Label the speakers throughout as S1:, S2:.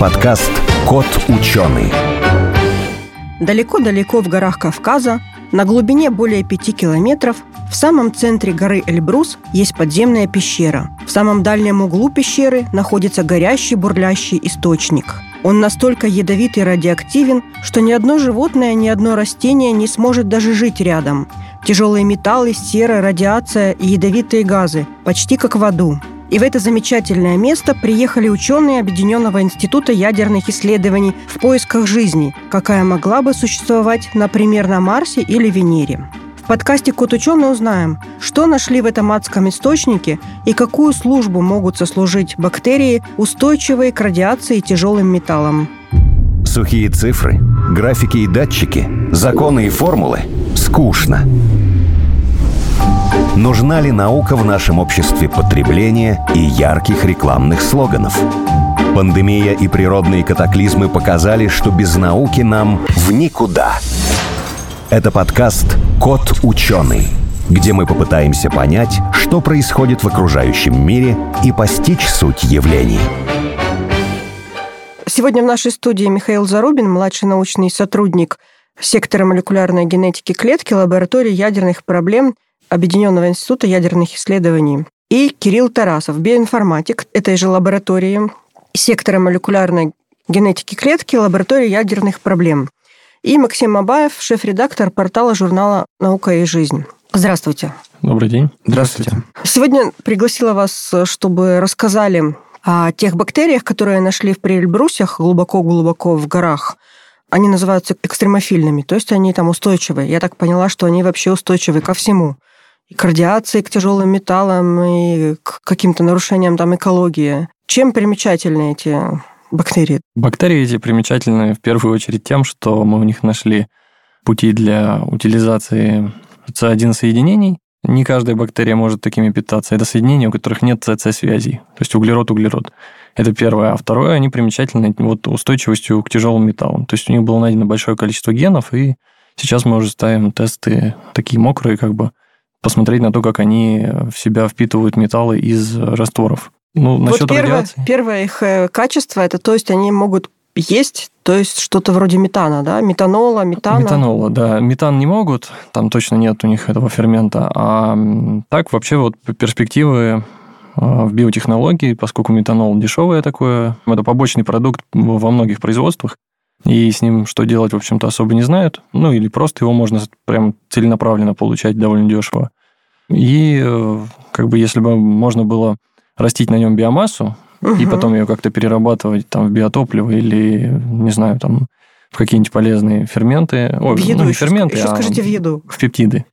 S1: подкаст «Кот ученый».
S2: Далеко-далеко в горах Кавказа, на глубине более пяти километров, в самом центре горы Эльбрус есть подземная пещера. В самом дальнем углу пещеры находится горящий бурлящий источник. Он настолько ядовит и радиоактивен, что ни одно животное, ни одно растение не сможет даже жить рядом. Тяжелые металлы, сера, радиация и ядовитые газы, почти как в аду. И в это замечательное место приехали ученые Объединенного института ядерных исследований в поисках жизни, какая могла бы существовать, например, на Марсе или Венере. В подкасте «Кот ученый» узнаем, что нашли в этом адском источнике и какую службу могут сослужить бактерии, устойчивые к радиации и тяжелым металлам.
S1: Сухие цифры, графики и датчики, законы и формулы – скучно. Нужна ли наука в нашем обществе потребления и ярких рекламных слоганов? Пандемия и природные катаклизмы показали, что без науки нам в никуда. Это подкаст «Кот ученый», где мы попытаемся понять, что происходит в окружающем мире и постичь суть явлений.
S2: Сегодня в нашей студии Михаил Зарубин, младший научный сотрудник сектора молекулярной генетики клетки лаборатории ядерных проблем – Объединенного института ядерных исследований, и Кирилл Тарасов, биоинформатик этой же лаборатории, сектора молекулярной генетики клетки, лаборатории ядерных проблем. И Максим Абаев, шеф-редактор портала журнала «Наука и жизнь». Здравствуйте.
S3: Добрый день.
S4: Здравствуйте.
S2: Сегодня пригласила вас, чтобы рассказали о тех бактериях, которые нашли в Прельбрусях глубоко-глубоко в горах. Они называются экстремофильными, то есть они там устойчивые. Я так поняла, что они вообще устойчивы ко всему и к радиации, к тяжелым металлам, и к каким-то нарушениям там экологии. Чем примечательны эти бактерии?
S3: Бактерии эти примечательны в первую очередь тем, что мы у них нашли пути для утилизации С1 соединений. Не каждая бактерия может такими питаться. Это соединения, у которых нет СС-связей, то есть углерод-углерод. Это первое. А второе, они примечательны вот устойчивостью к тяжелым металлам. То есть у них было найдено большое количество генов, и сейчас мы уже ставим тесты такие мокрые, как бы посмотреть на то, как они в себя впитывают металлы из растворов.
S2: Ну, насчет вот первое, радиации. Первое их э, качество это, то есть они могут есть, то есть что-то вроде метана, да, метанола, метана.
S3: Метанола, да, метан не могут, там точно нет у них этого фермента, а так вообще вот перспективы а, в биотехнологии, поскольку метанол дешевое такое, это побочный продукт во многих производствах, и с ним что делать, в общем-то, особо не знают. Ну, или просто его можно прям целенаправленно получать довольно дешево. И э, как бы если бы можно было растить на нем биомассу, угу. и потом ее как-то перерабатывать там в биотопливо или, не знаю, там в какие-нибудь полезные ферменты.
S2: Ой, в еду ну, не ферменты, еще а скажите в еду.
S3: В пептиды.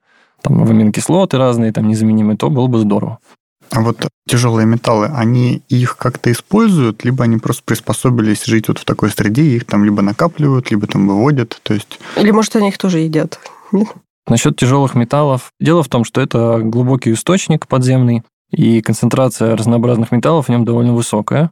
S3: Там в аминокислоты разные, там незаменимые, то было бы здорово.
S4: А вот тяжелые металлы, они их как-то используют, либо они просто приспособились жить вот в такой среде, их там либо накапливают, либо там выводят, то есть...
S2: Или, может, они их тоже едят? Нет?
S3: Насчет тяжелых металлов. Дело в том, что это глубокий источник подземный, и концентрация разнообразных металлов в нем довольно высокая.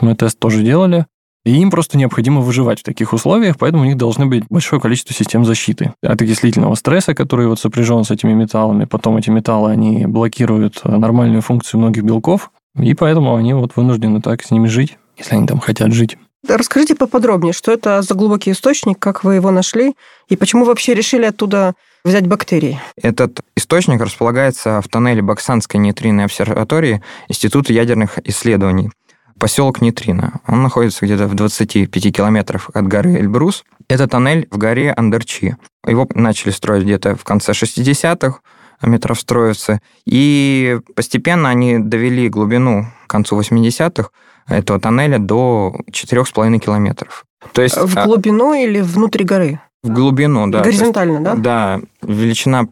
S3: Мы тест тоже делали. И им просто необходимо выживать в таких условиях, поэтому у них должны быть большое количество систем защиты от окислительного стресса, который вот сопряжен с этими металлами. Потом эти металлы, они блокируют нормальную функцию многих белков, и поэтому они вот вынуждены так с ними жить, если они там хотят жить.
S2: Расскажите поподробнее, что это за глубокий источник, как вы его нашли, и почему вообще решили оттуда взять бактерии?
S5: Этот источник располагается в тоннеле Баксанской нейтринной обсерватории Института ядерных исследований поселок Нейтрино. Он находится где-то в 25 километрах от горы Эльбрус. Это тоннель в горе Андерчи. Его начали строить где-то в конце 60-х, метров строятся. И постепенно они довели глубину к концу 80-х этого тоннеля до 4,5 километров.
S2: То есть, в а, глубину а... или внутри горы?
S5: В глубину, да.
S2: Горизонтально,
S5: есть, да? Да. Величина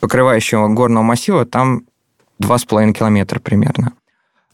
S5: покрывающего горного массива там 2,5 километра примерно.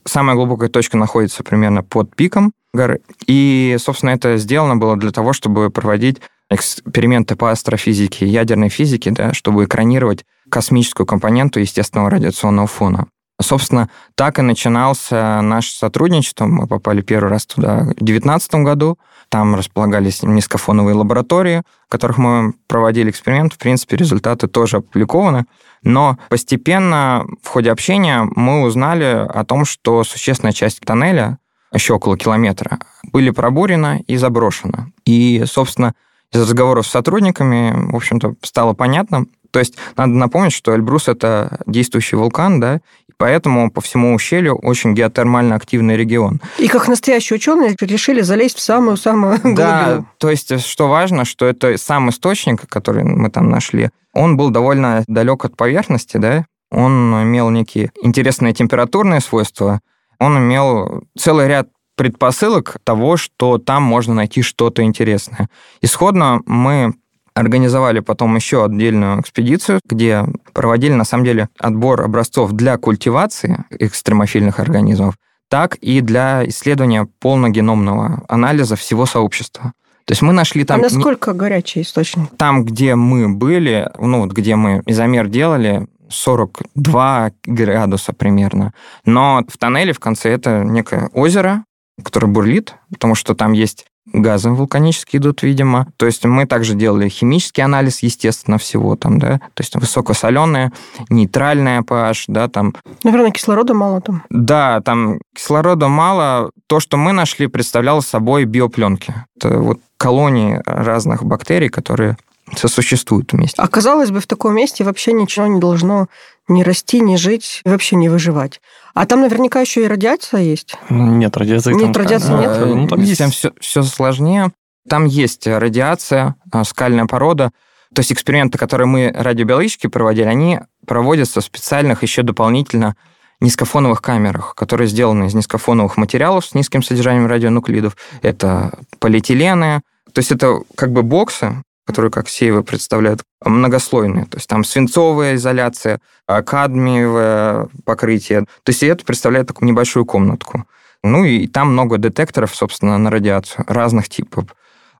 S5: Самая глубокая точка находится примерно под пиком горы. И, собственно, это сделано было для того, чтобы проводить эксперименты по астрофизике, ядерной физике, да, чтобы экранировать космическую компоненту естественного радиационного фона. Собственно, так и начинался наше сотрудничество. Мы попали первый раз туда в 2019 году. Там располагались низкофоновые лаборатории, в которых мы проводили эксперимент. В принципе, результаты тоже опубликованы. Но постепенно в ходе общения мы узнали о том, что существенная часть тоннеля еще около километра, были пробурены и заброшены. И, собственно, из разговоров с сотрудниками, в общем-то, стало понятно. То есть надо напомнить, что Эльбрус – это действующий вулкан, да, поэтому по всему ущелью очень геотермально активный регион.
S2: И как настоящие ученые решили залезть в самую-самую глубину.
S5: Да, то есть что важно, что это сам источник, который мы там нашли, он был довольно далек от поверхности, да, он имел некие интересные температурные свойства, он имел целый ряд предпосылок того, что там можно найти что-то интересное. Исходно мы организовали потом еще отдельную экспедицию, где проводили, на самом деле, отбор образцов для культивации экстремофильных организмов, так и для исследования полногеномного анализа всего сообщества. То есть мы нашли там...
S2: А насколько горячий источник?
S5: Там, где мы были, ну вот где мы изомер делали, 42 градуса примерно. Но в тоннеле в конце это некое озеро, которое бурлит, потому что там есть газы вулканические идут, видимо. То есть мы также делали химический анализ, естественно, всего там, да, то есть высокосоленое, нейтральное pH, да, там.
S2: Наверное, кислорода мало там.
S5: Да, там кислорода мало. То, что мы нашли, представляло собой биопленки. Это вот колонии разных бактерий, которые сосуществуют вместе.
S2: А казалось бы, в таком месте вообще ничего не должно не расти, не жить, вообще не выживать. А там наверняка еще и радиация есть.
S3: Нет, радиации
S2: Нет, там, радиации нет.
S5: А, ну, там есть все, все сложнее. Там есть радиация, а, скальная порода. То есть эксперименты, которые мы радиобиологически проводили, они проводятся в специальных еще дополнительно низкофоновых камерах, которые сделаны из низкофоновых материалов с низким содержанием радионуклидов. Это полиэтилены. То есть это как бы боксы, которые, как сейвы представляют, многослойные. То есть там свинцовая изоляция, а кадмиевое покрытие. То есть это представляет такую небольшую комнатку. Ну и там много детекторов, собственно, на радиацию разных типов.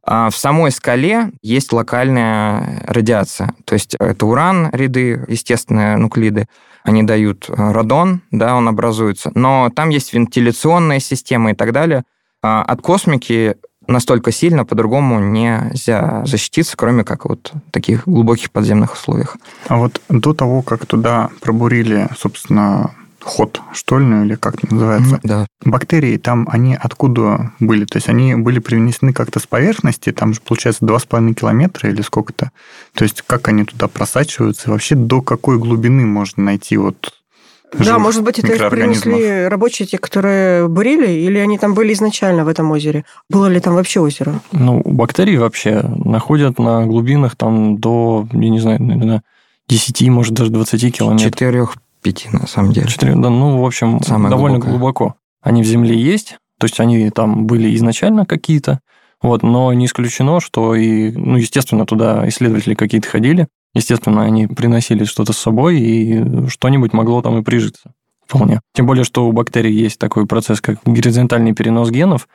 S5: А в самой скале есть локальная радиация. То есть это уран, ряды, естественные нуклиды. Они дают радон, да, он образуется. Но там есть вентиляционная система и так далее. А от космики настолько сильно по-другому нельзя защититься, кроме как вот таких глубоких подземных условиях.
S4: А вот до того, как туда пробурили, собственно, ход штольную, или как это называется,
S5: да.
S4: бактерии там, они откуда были? То есть они были привнесены как-то с поверхности, там же, получается, 2,5 километра или сколько-то. То есть как они туда просачиваются? Вообще до какой глубины можно найти вот
S2: да, может быть, это их принесли рабочие, те, которые бурили, или они там были изначально в этом озере? Было ли там вообще озеро?
S3: Ну, бактерии вообще находят на глубинах там до, я не знаю, наверное, 10, может, даже 20 километров.
S5: Четырех, пяти, на самом деле.
S3: Четыре, да, ну, в общем, Самое довольно глубокое. глубоко. Они в земле есть, то есть они там были изначально какие-то, вот, но не исключено, что и, ну, естественно, туда исследователи какие-то ходили, Естественно, они приносили что-то с собой, и что-нибудь могло там и прижиться. Вполне. Тем более, что у бактерий есть такой процесс, как горизонтальный перенос генов.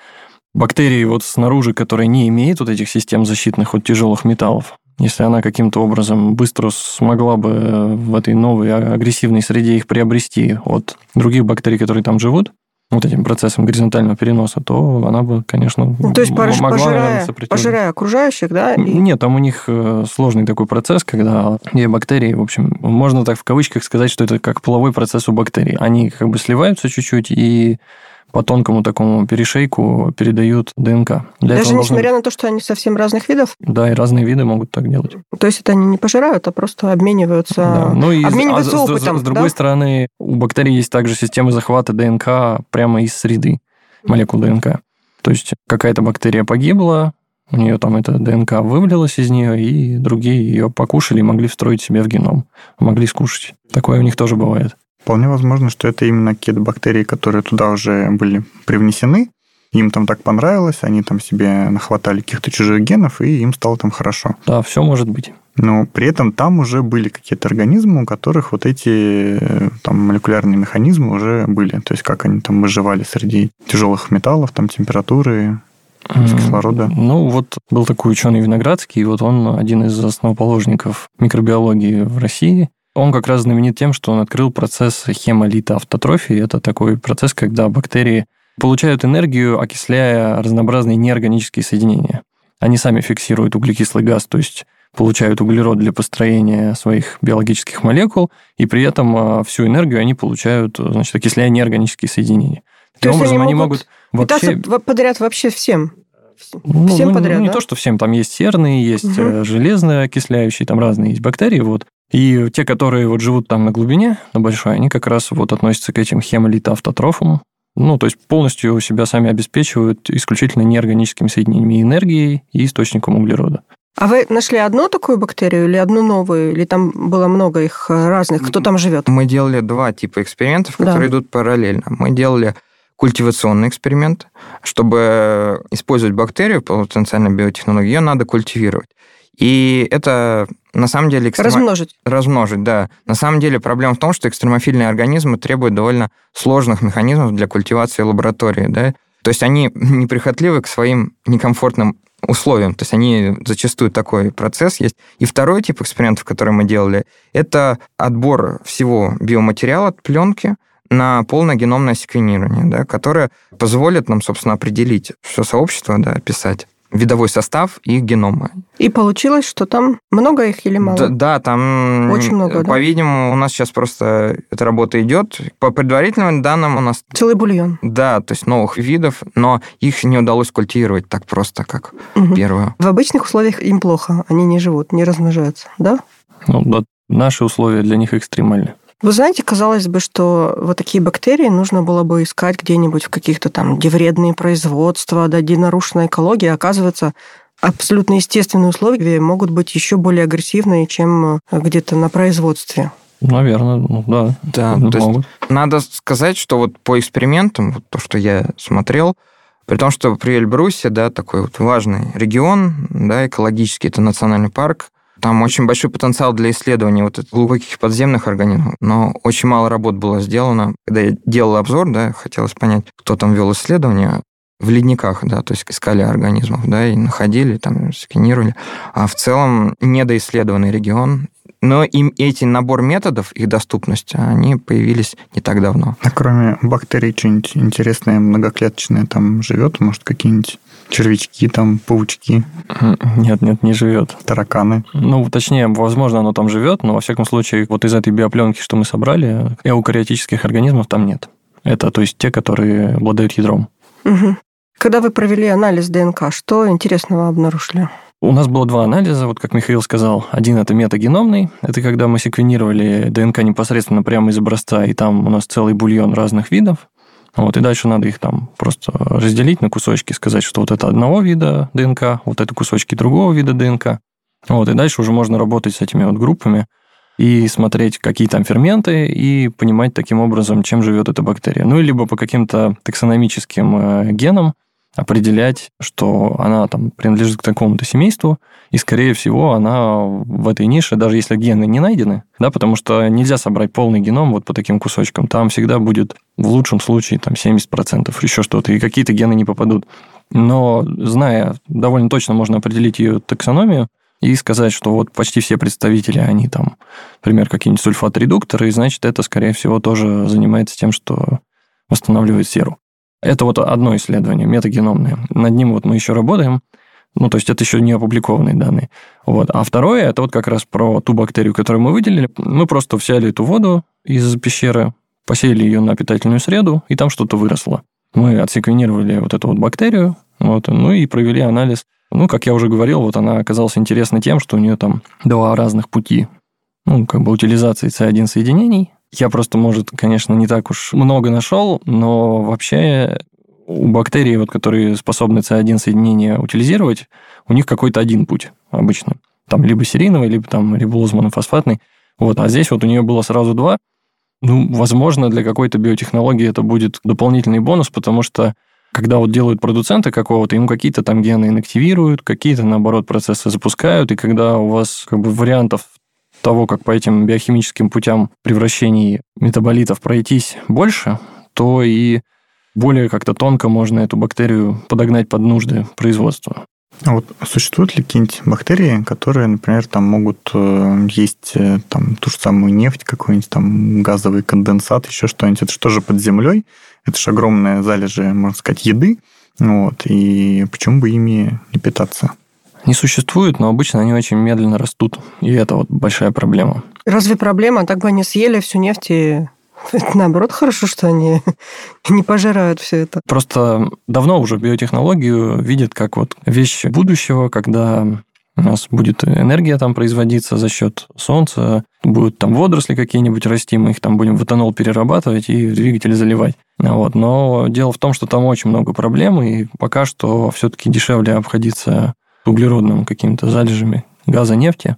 S3: Бактерии вот снаружи, которые не имеют вот этих систем защитных от тяжелых металлов, если она каким-то образом быстро смогла бы в этой новой агрессивной среде их приобрести от других бактерий, которые там живут, вот этим процессом горизонтального переноса, то она бы, конечно,
S2: ну, то есть могла, пожирая, пожирая окружающих, да? И...
S3: Нет, там у них э, сложный такой процесс, когда и бактерии, в общем, можно так в кавычках сказать, что это как половой процесс у бактерий. Они как бы сливаются чуть-чуть и по тонкому такому перешейку передают ДНК.
S2: Для Даже несмотря должны... на то, что они совсем разных видов?
S3: Да, и разные виды могут так делать.
S2: То есть это они не пожирают, а просто обмениваются, да. ну, и обмениваются а опытом.
S3: С, с, с другой да? стороны, у бактерий есть также система захвата ДНК прямо из среды, молекул ДНК. То есть какая-то бактерия погибла, у нее там эта ДНК вывалилась из нее, и другие ее покушали и могли встроить себе в геном, могли скушать. Такое у них тоже бывает.
S4: Вполне возможно, что это именно какие-то бактерии, которые туда уже были привнесены, им там так понравилось, они там себе нахватали каких-то чужих генов, и им стало там хорошо.
S3: Да, все может быть.
S4: Но при этом там уже были какие-то организмы, у которых вот эти там, молекулярные механизмы уже были. То есть как они там выживали среди тяжелых металлов, там температуры, кислорода.
S3: Ну, вот был такой ученый Виноградский, и вот он один из основоположников микробиологии в России. Он как раз знаменит тем, что он открыл процесс хемолитоавтотрофии. Это такой процесс, когда бактерии получают энергию, окисляя разнообразные неорганические соединения. Они сами фиксируют углекислый газ, то есть получают углерод для построения своих биологических молекул, и при этом а, всю энергию они получают, значит, окисляя неорганические соединения.
S2: То есть
S3: образом
S2: они могут
S3: могут вообще...
S2: Подряд вообще всем.
S3: Ну,
S2: всем
S3: ну,
S2: подряд,
S3: ну, не
S2: да?
S3: то, что всем. Там есть серные, есть
S2: Мгм.
S3: э, железные окисляющие, там разные есть бактерии. Вот. И те, которые вот живут там на глубине, на большой, они как раз вот относятся к этим хемолитоавтотрофам. Ну, то есть полностью себя сами обеспечивают исключительно неорганическими соединениями энергии и источником углерода.
S2: А вы нашли одну такую бактерию или одну новую? Или там было много их э, разных? Кто там живет?
S5: Мы делали два типа экспериментов,
S2: Да.
S5: которые идут параллельно. Мы делали культивационный эксперимент. Чтобы использовать бактерию, потенциально биотехнологию, ее надо культивировать. И это на самом деле экстрема-
S2: Размножить.
S5: размножить, да. На самом деле проблема в том, что экстремофильные организмы требуют довольно сложных механизмов для культивации лаборатории, да. То есть они неприхотливы к своим некомфортным условиям. То есть они зачастую такой процесс есть. И второй тип экспериментов, который мы делали, это отбор всего биоматериала от пленки на полное геномное секвенирование, да, которое позволит нам, собственно, определить все сообщество, да, описать видовой состав их генома.
S2: И получилось, что там много их или мало?
S5: Да, да, там...
S2: Очень много, да?
S5: По-видимому, у нас сейчас просто эта работа идет. По предварительным данным у нас,
S2: Целый бульон.
S5: да, то есть новых видов, но их не удалось культивировать так просто, как
S2: Мгм.
S5: первую.
S2: В обычных условиях им плохо, они не живут, не размножаются, да?
S3: Ну, да, наши условия для них экстремальны.
S2: Вы знаете, казалось бы, что вот такие бактерии нужно было бы искать где-нибудь в каких-то там, где вредные производства, да, где нарушена экология. Оказывается, абсолютно естественные условия могут быть еще более агрессивные, чем э, где-то на производстве.
S3: Наверное, ну да.
S5: Да,
S3: Ну,
S5: то есть надо сказать, что вот по экспериментам, вот то, что я смотрел, при том, что при Эльбрусе, да, такой вот важный регион, да, экологический, это национальный парк, там очень большой потенциал для исследования вот этих глубоких подземных организмов, но очень мало работ было сделано. Когда я делал обзор, да, хотелось понять, кто там вел исследования, в ледниках, да, то есть искали организмов, да, и находили, там, сканировали. А в целом недоисследованный регион. Но им эти набор методов, их доступность, они появились не так давно.
S4: А кроме бактерий что-нибудь интересное, многоклеточное там живет? Может, какие-нибудь червячки, там, паучки,
S3: Нет, нет, не живет.
S4: тараканы?
S3: Ну, точнее, возможно, оно там живет, но во всяком случае, вот из этой биопленки, что мы собрали, эукариотических организмов там нет. Это, то есть, те, которые обладают ядром.
S2: Мгм. Когда вы провели анализ ДНК, что интересного обнаружили?
S3: У нас было два анализа, вот как Михаил сказал. Один это метагеномный, это когда мы секвенировали ДНК непосредственно прямо из образца, и там у нас целый бульон разных видов. Вот, и дальше надо их там просто разделить на кусочки, сказать, что вот это одного вида ДНК, вот это кусочки другого вида ДНК. Вот, и дальше уже можно работать с этими вот группами и смотреть, какие там ферменты, и понимать таким образом, чем живет эта бактерия. Ну, либо по каким-то таксономическим э, генам определять, что она там принадлежит к такому-то семейству, и, скорее всего, она в этой нише, даже если гены не найдены, да, потому что нельзя собрать полный геном вот по таким кусочкам, там всегда будет в лучшем случае там 70%, еще что-то, и какие-то гены не попадут. Но, зная, довольно точно можно определить ее таксономию, и сказать, что вот почти все представители, они там, например, какие-нибудь сульфат-редукторы, и значит, это, скорее всего, тоже занимается тем, что восстанавливает серу. Это вот одно исследование, метагеномное. Над ним вот мы еще работаем. Ну, то есть это еще не опубликованные данные. Вот. А второе, это вот как раз про ту бактерию, которую мы выделили. Мы просто взяли эту воду из пещеры, посеяли ее на питательную среду, и там что-то выросло. Мы отсеквенировали вот эту вот бактерию, вот, ну и провели анализ. Ну, как я уже говорил, вот она оказалась интересна тем, что у нее там два разных пути, ну, как бы утилизации C1 соединений. Я просто, может, конечно, не так уж много нашел, но вообще у бактерий, вот, которые способны C1 соединение утилизировать, у них какой-то один путь обычно. Там либо сериновый, либо там рибулоз монофосфатный. Вот, а здесь вот у нее было сразу два. Ну, возможно, для какой-то биотехнологии это будет дополнительный бонус, потому что когда вот делают продуценты какого-то, им какие-то там гены инактивируют, какие-то, наоборот, процессы запускают, и когда у вас как бы вариантов того, как по этим биохимическим путям превращений метаболитов пройтись больше, то и более как-то тонко можно эту бактерию подогнать под нужды производства.
S4: А вот существуют ли какие-нибудь бактерии, которые, например, там могут э, есть э, там ту же самую нефть, какой-нибудь там газовый конденсат, еще что-нибудь? Это что же под землей? Это же огромная залежи, можно сказать, еды. Вот. И почему бы ими не питаться?
S3: Не существует, но обычно они очень медленно растут. И это вот большая проблема.
S2: Разве проблема? Так бы они съели всю нефть и Это наоборот хорошо, что они не пожирают все это.
S3: Просто давно уже биотехнологию видят как вот вещь будущего, когда у нас будет энергия там производиться за счет солнца, будут там водоросли какие-нибудь расти, мы их там будем в этанол перерабатывать и в двигатель заливать. Вот. Но дело в том, что там очень много проблем, и пока что все-таки дешевле обходиться углеродным какими-то залежами газа, нефти.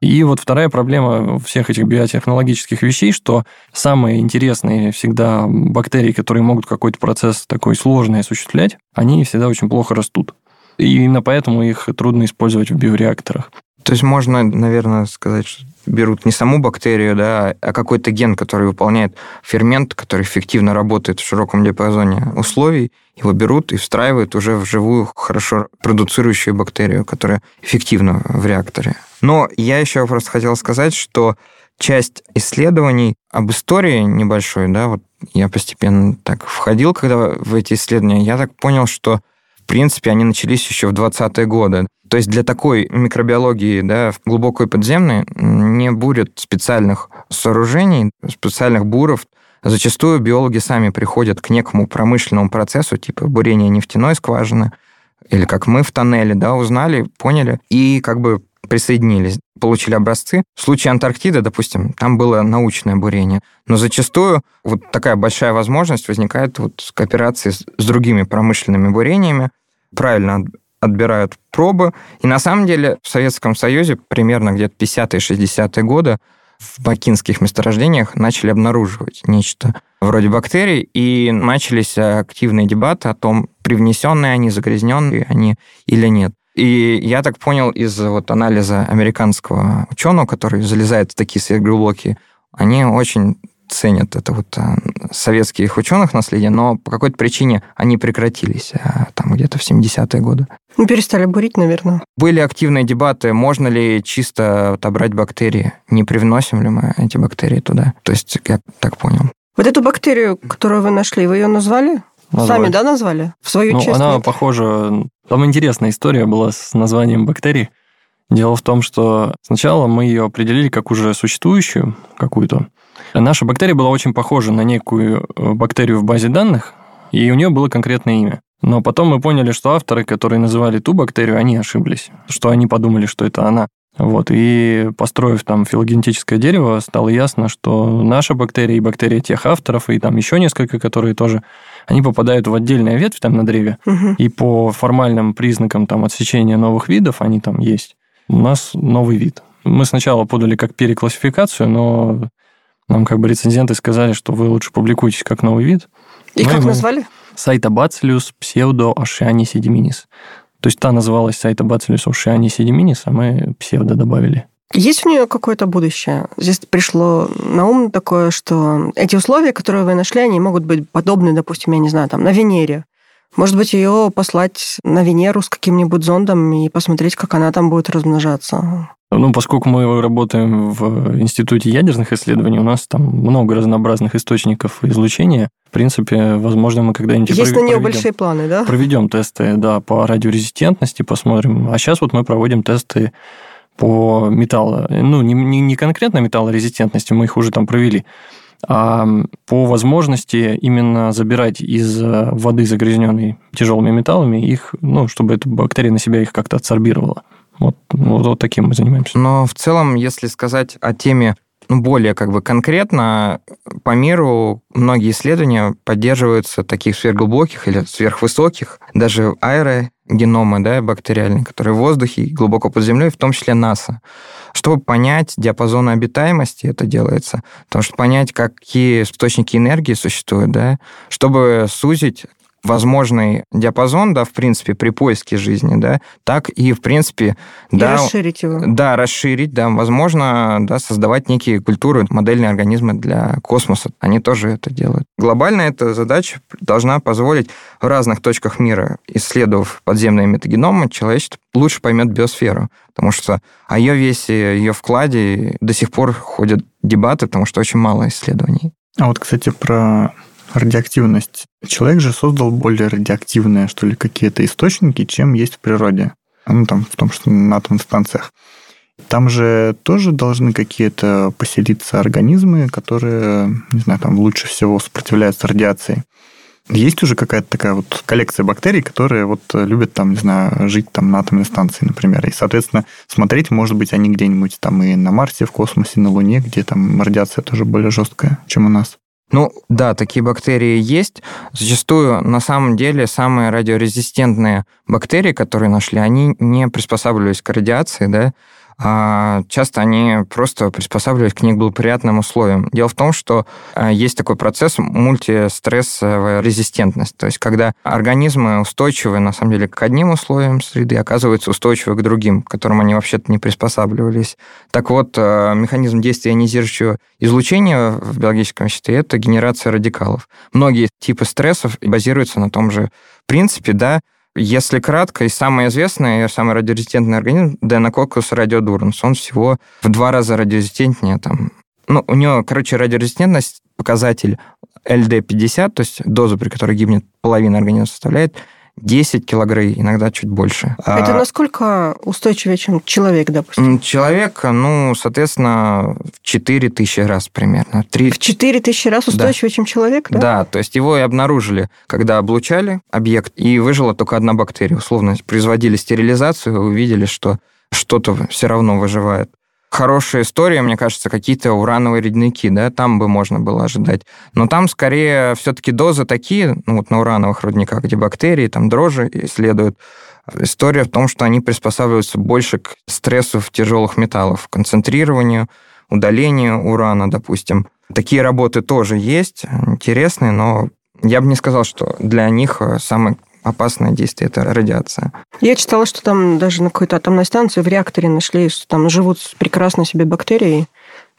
S3: И вот вторая проблема всех этих биотехнологических вещей, что самые интересные всегда бактерии, которые могут какой-то процесс такой сложный осуществлять, они всегда очень плохо растут. И именно поэтому их трудно использовать в биореакторах.
S5: То есть можно, наверное, сказать, что берут не саму бактерию, да, а какой-то ген, который выполняет фермент, который эффективно работает в широком диапазоне условий, его берут и встраивают уже в живую, хорошо продуцирующую бактерию, которая эффективна в реакторе. Но я еще просто хотел сказать, что часть исследований об истории небольшой, да, вот я постепенно так входил, когда в эти исследования, я так понял, что принципе, они начались еще в 20-е годы. То есть для такой микробиологии, да, глубокой подземной, не будет специальных сооружений, специальных буров. Зачастую биологи сами приходят к некому промышленному процессу, типа бурения нефтяной скважины, или как мы в тоннеле, да, узнали, поняли, и как бы присоединились, получили образцы. В случае Антарктиды, допустим, там было научное бурение. Но зачастую вот такая большая возможность возникает вот с кооперацией с другими промышленными бурениями. Правильно отбирают пробы. И на самом деле в Советском Союзе примерно где-то 50-е, 60-е годы в бакинских месторождениях начали обнаруживать нечто вроде бактерий, и начались активные дебаты о том, привнесенные они, загрязненные они или нет. И я так понял из вот анализа американского ученого, который залезает в такие сверхглубокие, они очень ценят это вот а, советских ученых наследие, но по какой-то причине они прекратились а, там где-то в 70-е годы.
S2: Ну, перестали бурить, наверное.
S5: Были активные дебаты, можно ли чисто отобрать бактерии, не привносим ли мы эти бактерии туда. То есть я так понял.
S2: Вот эту бактерию, которую вы нашли, вы ее назвали? Назвали. Сами, да, назвали? В свою
S3: ну,
S2: честь?
S3: Она
S2: нет?
S3: похожа... Там интересная история была с названием бактерий. Дело в том, что сначала мы ее определили как уже существующую какую-то. Наша бактерия была очень похожа на некую э, бактерию в базе данных, и у нее было конкретное имя. Но потом мы поняли, что авторы, которые называли ту бактерию, они ошиблись, что они подумали, что это она. Вот, и построив там филогенетическое дерево, стало ясно, что наша бактерия и бактерия тех авторов, и там еще несколько, которые тоже они попадают в отдельная ветвь там на древе, угу. и по формальным признакам там отсечения новых видов они там есть. У нас новый вид. Мы сначала подали как переклассификацию, но нам как бы рецензенты сказали, что вы лучше публикуйтесь как новый вид.
S2: И ну, как и назвали?
S3: Сайтобацилиус псевдо ошиани седиминис. То есть та называлась Сайтобацилиус ошиани седиминис, а мы псевдо добавили.
S2: Есть у нее какое-то будущее? Здесь пришло на ум такое, что эти условия, которые вы нашли, они могут быть подобны, допустим, я не знаю, там, на Венере. Может быть, ее послать на Венеру с каким-нибудь зондом и посмотреть, как она там будет размножаться.
S3: Ну, поскольку мы работаем в Институте ядерных исследований, у нас там много разнообразных источников излучения. В принципе, возможно, мы когда-нибудь
S2: Есть на нее большие планы, да?
S3: Проведем тесты, да, по радиорезистентности, посмотрим. А сейчас вот мы проводим тесты по металлу, ну, не, не, не конкретно металлорезистентности, мы их уже там провели, а по возможности именно забирать из э, воды, загрязненной тяжелыми металлами, их, ну, чтобы эта бактерия на себя их как-то адсорбировала. Вот, вот, вот таким мы занимаемся.
S5: Но в целом, если сказать о теме ну, более как бы конкретно, по миру многие исследования поддерживаются таких сверхглубоких или сверхвысоких, даже аэрогеномы, да, бактериальные, которые в воздухе глубоко под землей, в том числе НАСА. Чтобы понять диапазон обитаемости, это делается, потому что понять, какие источники энергии существуют, да, чтобы сузить возможный диапазон, да, в принципе, при поиске жизни, да, так и, в принципе,
S2: и
S5: да,
S2: расширить его.
S5: Да, расширить, да, возможно, да, создавать некие культуры, модельные организмы для космоса. Они тоже это делают. Глобально эта задача должна позволить в разных точках мира, исследовав подземные метагеномы, человечество лучше поймет биосферу, потому что о ее весе, ее вкладе до сих пор ходят дебаты, потому что очень мало исследований.
S4: А вот, кстати, про радиоактивность. Человек же создал более радиоактивные, что ли, какие-то источники, чем есть в природе. Ну, там, в том, что на атомных станциях. Там же тоже должны какие-то поселиться организмы, которые, не знаю, там лучше всего сопротивляются радиации. Есть уже какая-то такая вот коллекция бактерий, которые вот любят там, не знаю, жить там на атомной станции, например. И, соответственно, смотреть, может быть, они где-нибудь там и на Марсе, в космосе, на Луне, где там радиация тоже более жесткая, чем у нас.
S5: Ну, да, такие бактерии есть. Зачастую, на самом деле, самые радиорезистентные бактерии, которые нашли, они не приспосабливались к радиации, да, часто они просто приспосабливались к неблагоприятным условиям. Дело в том, что а, есть такой процесс мультистрессовая резистентность, то есть когда организмы устойчивы, на самом деле, к одним условиям среды, оказываются устойчивы к другим, к которым они вообще-то не приспосабливались. Так вот, а, механизм действия ионизирующего излучения в биологическом веществе – это генерация радикалов. Многие типы стрессов базируются на том же принципе, да, если кратко, и самый известный, и самый радиорезистентный организм Deinococcus radiodurans. Он всего в два раза радиорезистентнее. Там. Ну, у него, короче, радиорезистентность, показатель LD50, то есть доза, при которой гибнет половина организма составляет 10 килограмм, иногда чуть больше.
S2: Это а... насколько устойчивее, чем человек, допустим?
S5: Человек, ну, соответственно, в 4 тысячи раз примерно.
S2: 3... В 4 тысячи раз устойчивее, да. чем человек, да?
S5: Да, то есть его и обнаружили, когда облучали объект, и выжила только одна бактерия. Условно, производили стерилизацию, увидели, что что-то все равно выживает хорошая история, мне кажется, какие-то урановые рудники, да, там бы можно было ожидать. Но там скорее все-таки дозы такие, ну вот на урановых рудниках, где бактерии, там дрожжи исследуют. История в том, что они приспосабливаются больше к стрессу в тяжелых металлах, концентрированию, удалению урана, допустим. Такие работы тоже есть, интересные, но я бы не сказал, что для них самый опасное действие – это радиация.
S2: Я читала, что там даже на какой-то атомной станции в реакторе нашли, что там живут прекрасно себе бактерии,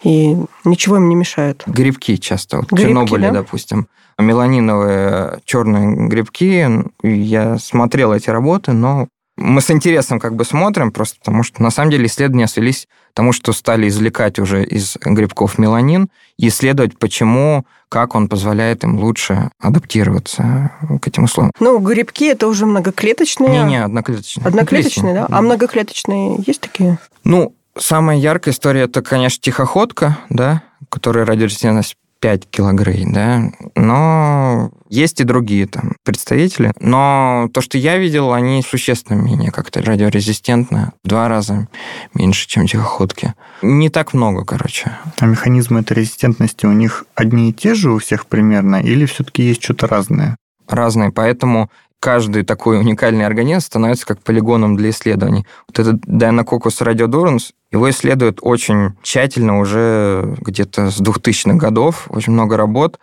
S2: и ничего им не мешает.
S5: Грибки часто. Вот грибки, Чернобыле, да? допустим. Меланиновые черные грибки. Я смотрел эти работы, но мы с интересом как бы смотрим, просто потому что на самом деле исследования свелись тому, что стали извлекать уже из грибков меланин и исследовать, почему, как он позволяет им лучше адаптироваться к этим условиям.
S2: Ну, грибки это уже многоклеточные.
S5: Не-не, одноклеточные.
S2: Одноклеточные, да? А многоклеточные есть такие?
S5: Ну, самая яркая история это, конечно, тихоходка, да, которая радиорезистентность 5 килограмм, да, но есть и другие там представители. Но то, что я видел, они существенно менее как-то радиорезистентны, в два раза меньше, чем тихоходки. Не так много, короче.
S4: А механизмы этой резистентности у них одни и те же у всех примерно, или все-таки есть что-то разное?
S5: разные, поэтому каждый такой уникальный организм становится как полигоном для исследований. Вот этот Deinococcus radiodurans, его исследуют очень тщательно уже где-то с 2000-х годов, очень много работ.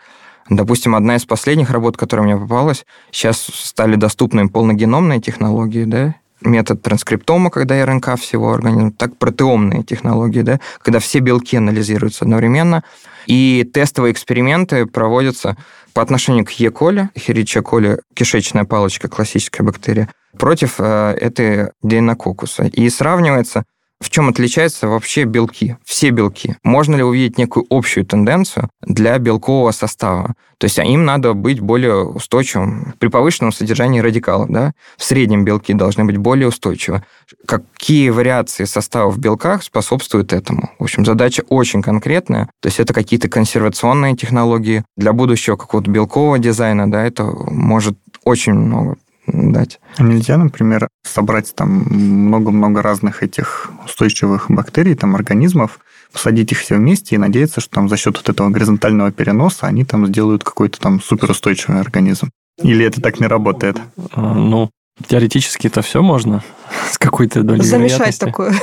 S5: Допустим, одна из последних работ, которая мне попалась, сейчас стали доступны полногеномные технологии, да, метод транскриптома, когда РНК всего организма, так протеомные технологии, да, когда все белки анализируются одновременно. И тестовые эксперименты проводятся по отношению к Е. коли, Херича коли, кишечная палочка, классическая бактерия, против э, этой дейнококуса. И сравнивается в чем отличаются вообще белки? Все белки. Можно ли увидеть некую общую тенденцию для белкового состава? То есть им надо быть более устойчивым при повышенном содержании радикалов. Да? В среднем белки должны быть более устойчивы. Какие вариации состава в белках способствуют этому? В общем, задача очень конкретная. То есть это какие-то консервационные технологии. Для будущего какого-то белкового дизайна да, это может очень много дать.
S4: А нельзя, например, собрать там много-много разных этих устойчивых бактерий, там организмов, посадить их все вместе и надеяться, что там за счет вот этого горизонтального переноса они там сделают какой-то там суперустойчивый организм. Или это так не работает?
S3: А, ну, теоретически это все можно с какой-то долей
S2: Замешать такое.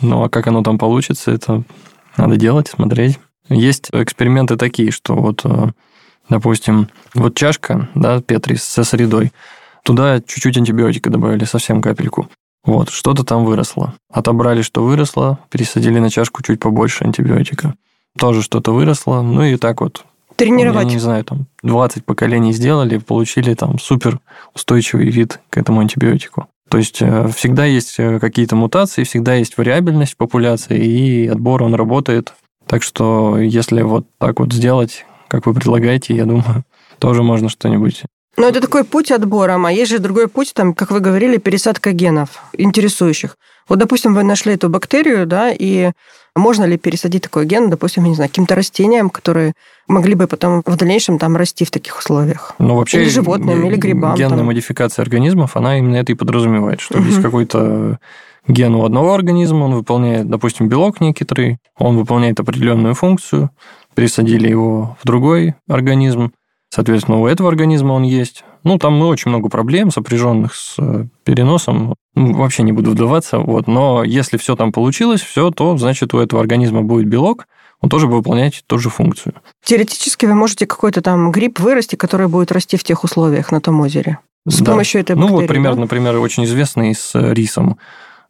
S3: Ну, а как оно там получится, это надо делать, смотреть. Есть эксперименты такие, что вот, э, допустим, вот чашка, да, Петри, со средой, Туда чуть-чуть антибиотика добавили, совсем капельку. Вот, что-то там выросло. Отобрали, что выросло, пересадили на чашку чуть побольше антибиотика. Тоже что-то выросло, ну и так вот.
S2: Тренировать.
S3: Я не знаю, там 20 поколений сделали, получили там супер устойчивый вид к этому антибиотику. То есть э, всегда есть э, какие-то мутации, всегда есть вариабельность популяции, и отбор он работает. Так что если вот так вот сделать, как вы предлагаете, я думаю, тоже можно что-нибудь
S2: Но это такой путь отбора, а есть же другой путь, там, как вы говорили, пересадка генов интересующих. Вот, допустим, вы нашли эту бактерию, да, и можно ли пересадить такой ген, допустим, не знаю, каким-то растениям, которые могли бы потом в дальнейшем там расти в таких условиях?
S3: Ну, вообще,
S2: или животным, или грибам.
S3: Генная
S2: там.
S3: модификация организмов, она именно это и подразумевает, что угу. есть какой-то ген у одного организма, он выполняет, допустим, белок некоторый, он выполняет определенную функцию, пересадили его в другой организм, соответственно, у этого организма он есть. Ну, там очень много проблем, сопряженных с э, переносом. Ну, вообще не буду вдаваться, вот. Но если все там получилось, все, то значит у этого организма будет белок, он тоже будет выполнять ту же функцию.
S2: Теоретически вы можете какой-то там гриб вырасти, который будет расти в тех условиях на том озере. С да. помощью этой бактерии.
S3: Ну, вот пример,
S2: да?
S3: например, очень известный с рисом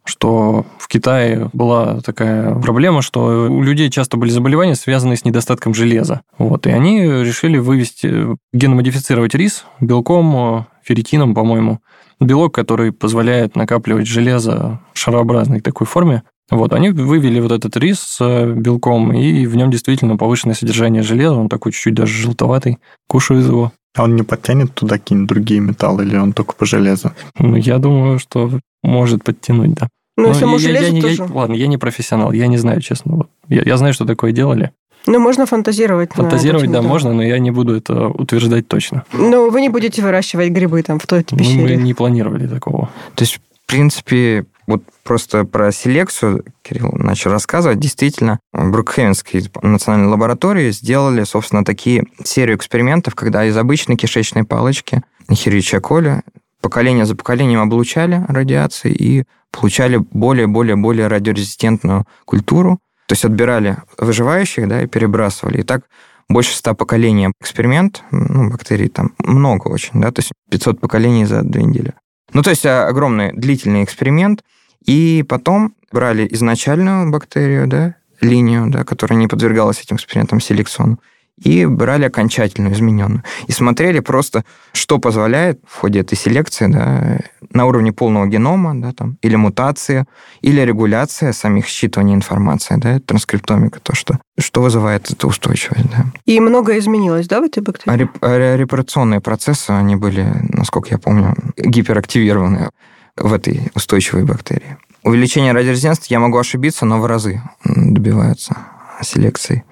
S3: что в Китае была такая проблема, что у людей часто были заболевания, связанные с недостатком железа. Вот, и они решили вывести, геномодифицировать рис белком, ферритином, по-моему, белок, который позволяет накапливать железо в шарообразной такой форме. Вот, они вывели вот этот рис с белком, и в нем действительно повышенное содержание железа, он такой чуть-чуть даже желтоватый, кушают его.
S4: А он не подтянет туда какие-нибудь другие металлы, или он только по железу?
S3: Ну, я думаю, что может подтянуть, да.
S2: Ну, если я, железо, я,
S3: я,
S2: тоже.
S3: Я, ладно, я не профессионал, я не знаю, честно. Вот. Я, я знаю, что такое делали.
S2: Ну, можно фантазировать.
S3: Фантазировать, да, можно, но я не буду это утверждать точно.
S2: Ну, вы не будете выращивать грибы там в той пещере.
S3: Ну, мы не планировали такого.
S5: То есть, в принципе, вот просто про селекцию Кирилл начал рассказывать. Действительно, в Брукхевенской национальной лаборатории сделали, собственно, такие серию экспериментов, когда из обычной кишечной палочки Херича коли поколение за поколением облучали радиацией и получали более-более-более радиорезистентную культуру. То есть отбирали выживающих, да, и перебрасывали. И так больше ста поколений эксперимент, ну, бактерий там много очень, да, то есть 500 поколений за две недели. Ну, то есть а, огромный длительный эксперимент, и потом брали изначальную бактерию, да, линию, да, которая не подвергалась этим экспериментам селекциону, и брали окончательную, измененную. И смотрели просто, что позволяет в ходе этой селекции да, на уровне полного генома, да, там, или мутация, или регуляция самих считывания информации, да, транскриптомика, то, что, что вызывает эту устойчивость. Да.
S2: И многое изменилось, да, в этой бактерии?
S5: А а репарационные процессы, они были, насколько я помню, гиперактивированы в этой устойчивой бактерии. Увеличение радиорезистентности, я могу ошибиться, но в разы добиваются селекции.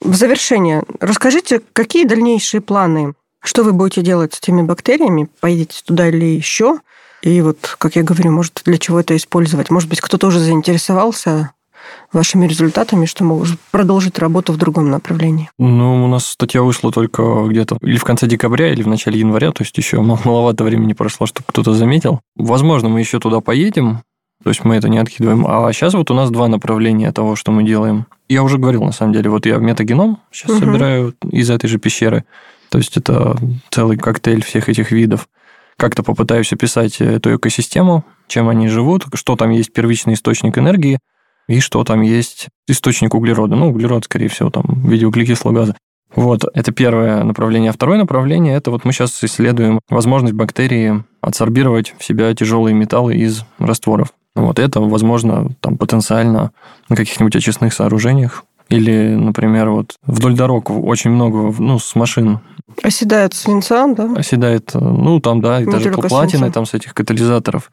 S2: В завершение, расскажите, какие дальнейшие планы? Что вы будете делать с этими бактериями? Поедете туда или еще? И вот, как я говорю, может, для чего это использовать? Может быть, кто-то уже заинтересовался вашими результатами, что может продолжить работу в другом направлении?
S3: Ну, у нас статья вышла только где-то или в конце декабря, или в начале января, то есть еще маловато времени прошло, чтобы кто-то заметил. Возможно, мы еще туда поедем, то есть мы это не откидываем. А сейчас вот у нас два направления того, что мы делаем. Я уже говорил, на самом деле, вот я метагеном сейчас угу. собираю из этой же пещеры. То есть это целый коктейль всех этих видов. Как-то попытаюсь описать эту экосистему, чем они живут, что там есть первичный источник энергии, и что там есть источник углерода. Ну, углерод, скорее всего, там в виде углекислого газа. Вот, это первое направление. А второе направление – это вот мы сейчас исследуем возможность бактерии адсорбировать в себя тяжелые металлы из растворов. Вот это, возможно, там потенциально на каких-нибудь очистных сооружениях. Или, например, вот вдоль дорог очень много, ну, с машин.
S2: Оседает свинца, да?
S3: Оседает, ну, там, да, и даже платины там с этих катализаторов.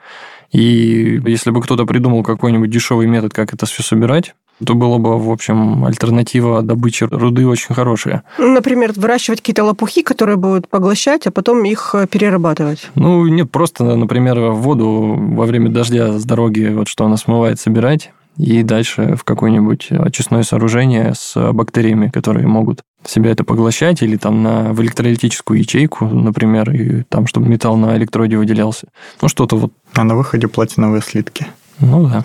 S3: И если бы кто-то придумал какой-нибудь дешевый метод, как это все собирать, то было бы, в общем, альтернатива добычи руды очень хорошая.
S2: Ну, например, выращивать какие-то лопухи, которые будут поглощать, а потом их э, перерабатывать.
S3: Ну, нет, просто, например, воду во время дождя с дороги, вот что она смывает, собирать, и дальше в какое-нибудь очистное сооружение с бактериями, которые могут себя это поглощать, или там на, в электролитическую ячейку, например, и там, чтобы металл на электроде выделялся. Ну, что-то вот.
S4: А на выходе платиновые слитки.
S3: Ну, да.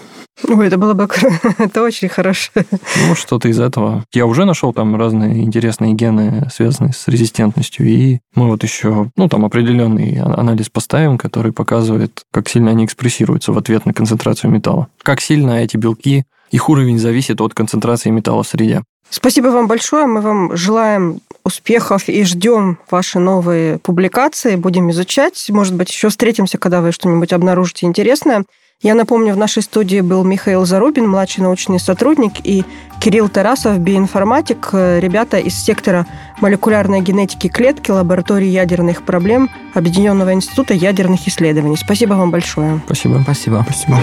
S2: Ой, это было бы это очень хорошо.
S3: Ну, что-то из этого. Я уже нашел там разные интересные гены, связанные с резистентностью, и мы вот еще, ну, там определенный анализ поставим, который показывает, как сильно они экспрессируются в ответ на концентрацию металла. Как сильно эти белки, их уровень зависит от концентрации металла в среде.
S2: Спасибо вам большое. Мы вам желаем успехов и ждем ваши новые публикации. Будем изучать. Может быть, еще встретимся, когда вы что-нибудь обнаружите интересное. Я напомню, в нашей студии был Михаил Зарубин, младший научный сотрудник, и Кирилл Тарасов, биоинформатик, ребята из сектора молекулярной генетики клетки лаборатории ядерных проблем Объединенного института ядерных исследований. Спасибо вам большое.
S3: Спасибо.
S5: Спасибо.
S4: Спасибо.